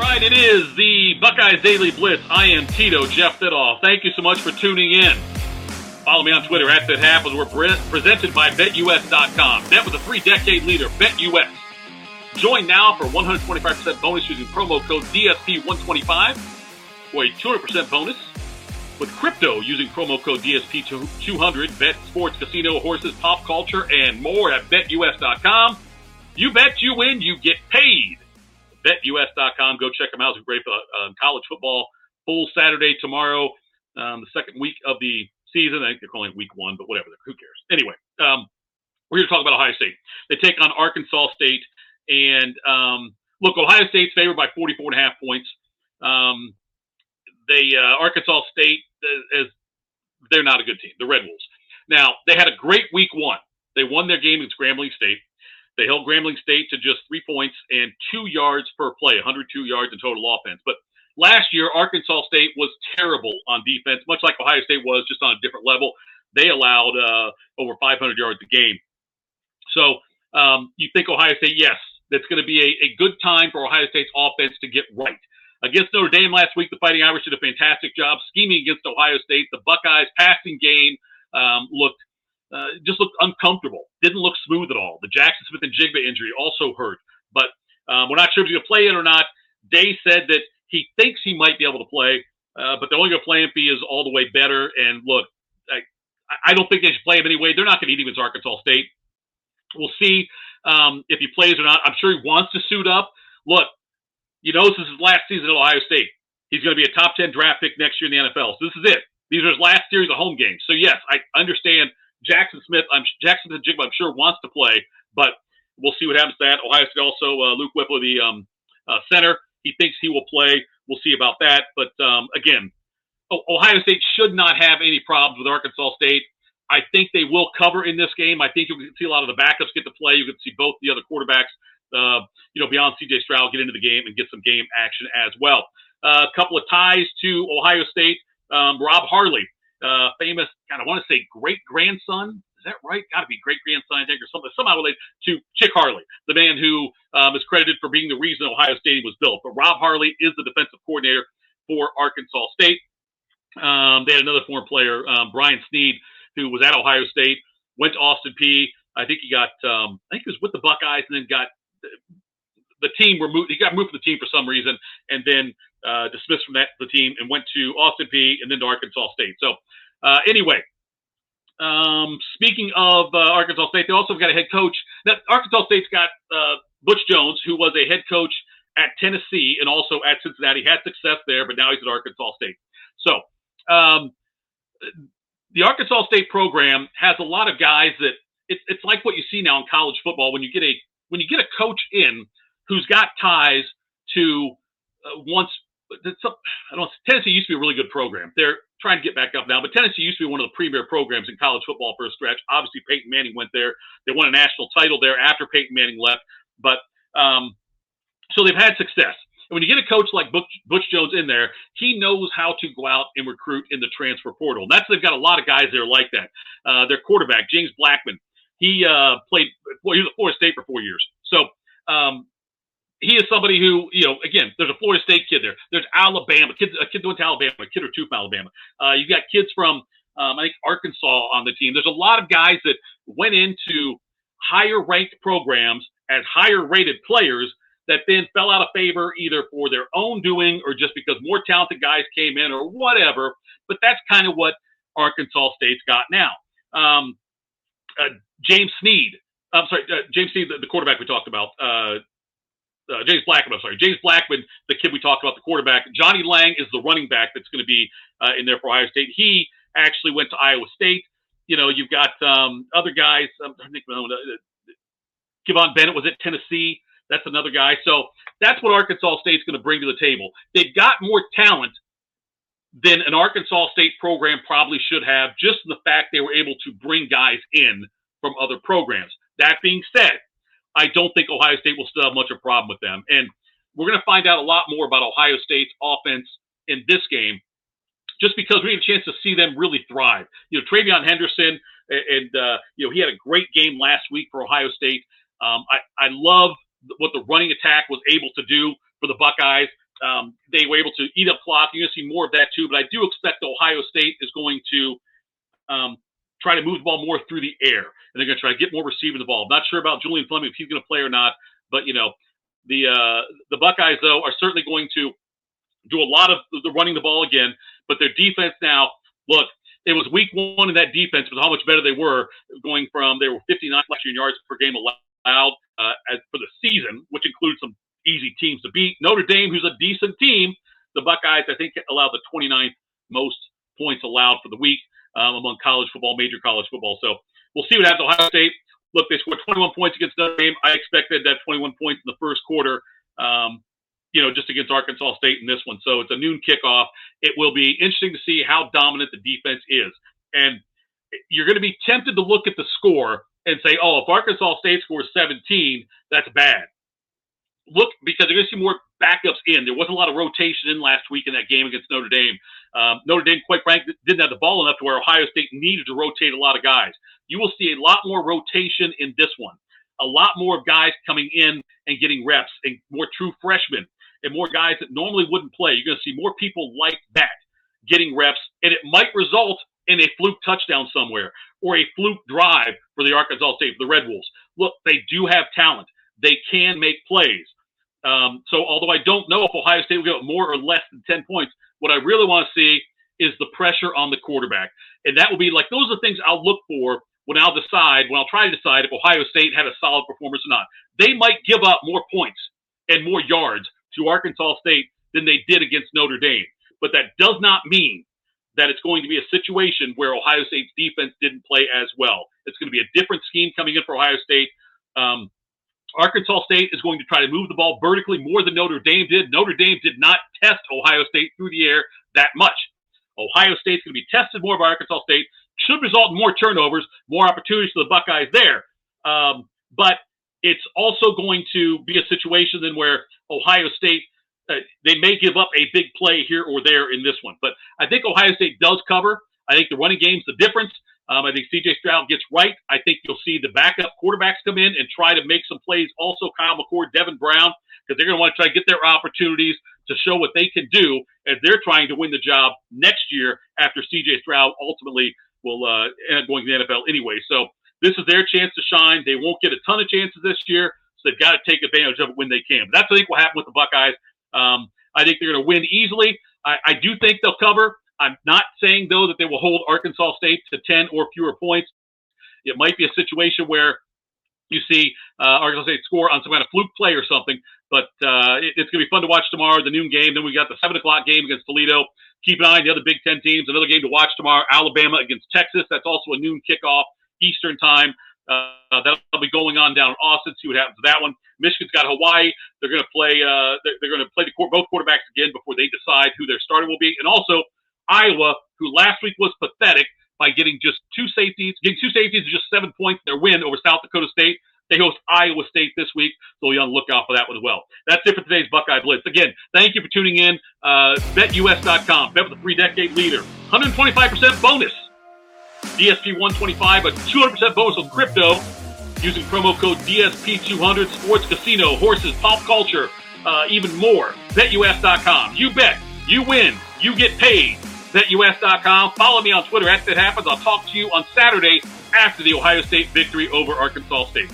right, it is the Buckeyes Daily Blitz. I am Tito Jeff Thidoff. Thank you so much for tuning in. Follow me on Twitter at that happens. We're pre- presented by BetUS.com. Bet with a three-decade leader, BetUS. Join now for 125% bonus using promo code DSP125 for a 200% bonus. With crypto using promo code DSP200, bet sports, casino, horses, pop culture, and more at BetUS.com. You bet, you win, you get paid. BetUS.com. Go check them out. It's a great uh, college football full Saturday tomorrow, um, the second week of the season. I think they're calling it week one, but whatever. Who cares? Anyway, um, we're here to talk about Ohio State. They take on Arkansas State. And um, look, Ohio State's favored by 44 and a half points. Um, they uh, Arkansas State is they're not a good team. The Red Wolves. Now they had a great week one. They won their game against Grambling State. They held Grambling State to just three points and two yards per play, 102 yards in total offense. But last year, Arkansas State was terrible on defense, much like Ohio State was, just on a different level. They allowed uh, over 500 yards a game. So um, you think Ohio State, yes, that's going to be a, a good time for Ohio State's offense to get right. Against Notre Dame last week, the Fighting Irish did a fantastic job scheming against Ohio State. The Buckeyes' passing game um, looked uh, just looked uncomfortable. Didn't look smooth at all. The Jaxon Smith-Njigba injury also hurt, but um, we're not sure if he's going to play it or not. Day said that he thinks he might be able to play, uh, but they're only going to play him if he is all the way better. And look, I, I don't think they should play him anyway. They're not going to eat him against Arkansas State. We'll see um, if he plays or not. I'm sure he wants to suit up. Look, you know, this is his last season at Ohio State. He's going to be a top 10 draft pick next year in the NFL. So this is it. These are his last series of home games. So, yes, I understand Jaxon Smith. I'm Jaxon Njigba, I'm sure wants to play, but we'll see what happens to that. Ohio State also, uh, Luke Wypler, the um, uh, center, he thinks he will play. We'll see about that. But um, again, Ohio State should not have any problems with Arkansas State. I think they will cover in this game. I think you can see a lot of the backups get to play. You can see both the other quarterbacks, uh, you know, beyond C.J. Stroud, get into the game and get some game action as well. Uh, a couple of ties to Ohio State. Um, Rob Harley, uh, famous, kind of want to say great grandson. Is that right? Got to be great grandson, I think, or something somehow related to Chick Harley, the man who um, is credited for being the reason Ohio State was built. But Rob Harley is the defensive coordinator for Arkansas State. Um, they had another former player, um, Brian Snead, who was at Ohio State, went to Austin Peay. I think he got, um, I think he was with the Buckeyes and then got the team removed. He got moved from the team for some reason, and then uh, dismissed from that the team and went to Austin Peay and then to Arkansas State. So uh, anyway, um, speaking of uh, Arkansas State, they also got a head coach. Now, Arkansas State's got uh, Butch Jones, who was a head coach at Tennessee and also at Cincinnati. Had success there, but now he's at Arkansas State. So um, the Arkansas State program has a lot of guys that it's it's like what you see now in college football when you get a when you get a coach in who's got ties to uh, once I don't Tennessee used to be a really good program. They're trying to get back up now, but Tennessee used to be one of the premier programs in college football for a stretch. Obviously, Peyton Manning went there. They won a national title there after Peyton Manning left, but um, so they've had success. And when you get a coach like Butch, Butch, Jones in there, he knows how to go out and recruit in the transfer portal. And that's they've got a lot of guys there like that. Uh, their quarterback James Blackman, he uh, played. Well, he was at Florida State for four years. So um, he is somebody who, you know, again, there's a Florida State kid there. There's Alabama, kids, a kid went to Alabama, a kid or two from Alabama. Uh, you got kids from, um, I think, Arkansas on the team. There's a lot of guys that went into higher ranked programs as higher rated players that then fell out of favor either for their own doing or just because more talented guys came in or whatever. But that's kind of what Arkansas State's got now. Um, uh, James Snead, I'm sorry, uh, James Snead, the, the, quarterback we talked about, uh, uh, James Blackman. I'm sorry, James Blackman, the kid we talked about, the quarterback. Johnnie Lang is the running back that's going to be uh, in there for Ohio State. He actually went to Iowa State. You know, you've got um, other guys. Um, I think uh, Kivon Bennett was at Tennessee. That's another guy. So that's what Arkansas State's going to bring to the table. They've got more talent than an Arkansas State program probably should have, just in the fact they were able to bring guys in from other programs. That being said, I don't think Ohio State will still have much of a problem with them. And we're going to find out a lot more about Ohio State's offense in this game, just because we have a chance to see them really thrive. You know, TreVeyon Henderson, and, uh, you know, he had a great game last week for Ohio State. Um, I, I love what the running attack was able to do for the Buckeyes. um, they were able to eat up clock. You're going to see more of that too. But I do expect Ohio State is going to um, try to move the ball more through the air, and they're going to try to get more receiving the ball. I'm not sure about Julian Fleming if he's going to play or not, but you know, the uh, the Buckeyes though are certainly going to do a lot of the running the ball again. But their defense now, look, it was week one in that defense, but how much better they were going from they were 59 last year yards per game allowed uh, as, for the season, which includes some easy teams to beat. Notre Dame, who's a decent team, the Buckeyes I think allowed the 29th most points allowed for the week um, among college football, major college football. So we'll see what happens. Ohio State. Look, they scored 21 points against Notre Dame. I expected that 21 points in the first quarter. Um, you know, just against Arkansas State in this one. So it's a noon kickoff. It will be interesting to see how dominant the defense is. And you're going to be tempted to look at the score and say, oh, if Arkansas State scores 17, that's bad. Look, because they're going to see more backups in. There wasn't a lot of rotation in last week in that game against Notre Dame. Um, Notre Dame, quite frankly, didn't have the ball enough to where Ohio State needed to rotate a lot of guys. You will see a lot more rotation in this one. A lot more of guys coming in and getting reps, and more true freshmen, and more guys that normally wouldn't play. You're going to see more people like that getting reps, and it might result in a fluke touchdown somewhere or a fluke drive for the Arkansas State, for the Red Wolves. Look, they do have talent. They can make plays. Um, so although I don't know if Ohio State will get more or less than 10 points, what I really want to see is the pressure on the quarterback. And that will be like, those are the things I'll look for when I'll decide, when I'll try to decide if Ohio State had a solid performance or not. They might give up more points and more yards to Arkansas State than they did against Notre Dame. But that does not mean that it's going to be a situation where Ohio State's defense didn't play as well. It's going to be a different scheme coming in for Ohio State. Um, Arkansas State is going to try to move the ball vertically more than Notre Dame did. Notre Dame did not test Ohio State through the air that much. Ohio State's going to be tested more by Arkansas State. Should result in more turnovers, more opportunities for the Buckeyes there. Um, but it's also going to be a situation then where Ohio State uh, they may give up a big play here or there in this one. But I think Ohio State does cover. I think the running game's the difference. Um, I think CJ Stroud gets right. I think you'll see the backup quarterbacks come in and try to make some plays. Also, Kyle McCord, Devin Brown, because they're going to want to try to get their opportunities to show what they can do as they're trying to win the job next year after CJ Stroud ultimately will uh, end up going to the NFL anyway. So this is their chance to shine. They won't get a ton of chances this year, so they've got to take advantage of it when they can. But that's, I think, what happened with the Buckeyes. Um, I think they're going to win easily. I, I do think they'll cover. I'm not saying, though, that they will hold Arkansas State to 10 or fewer points. It might be a situation where you see uh, Arkansas State score on some kind of fluke play or something. But uh, it, it's going to be fun to watch tomorrow, the noon game. Then we got the 7 o'clock game against Toledo. Keep an eye on the other Big Ten teams. Another game to watch tomorrow, Alabama against Texas. That's also a noon kickoff Eastern time. Uh, that'll be going on down in Austin. See what happens to that one. Michigan's got Hawaii. They're going to play. Uh, they're, they're going to play the, both quarterbacks again before they decide who their starter will be. And also, Iowa, who last week was pathetic by getting just two safeties, getting two safeties and just seven points their win over South Dakota State. They host Iowa State this week, so be on the lookout for that one as well. That's it for today's Buckeye Blitz. Again, thank you for tuning in. Uh, BetUS.com. Bet with a three decade leader. 125% bonus. DSP 125, a 200% bonus on crypto using promo code DSP200. Sports, casino, horses, pop culture, uh, even more. BetUS.com. You bet. You win. You get paid betus.com. Follow me on Twitter at That Happens. I'll talk to you on Saturday after the Ohio State victory over Arkansas State.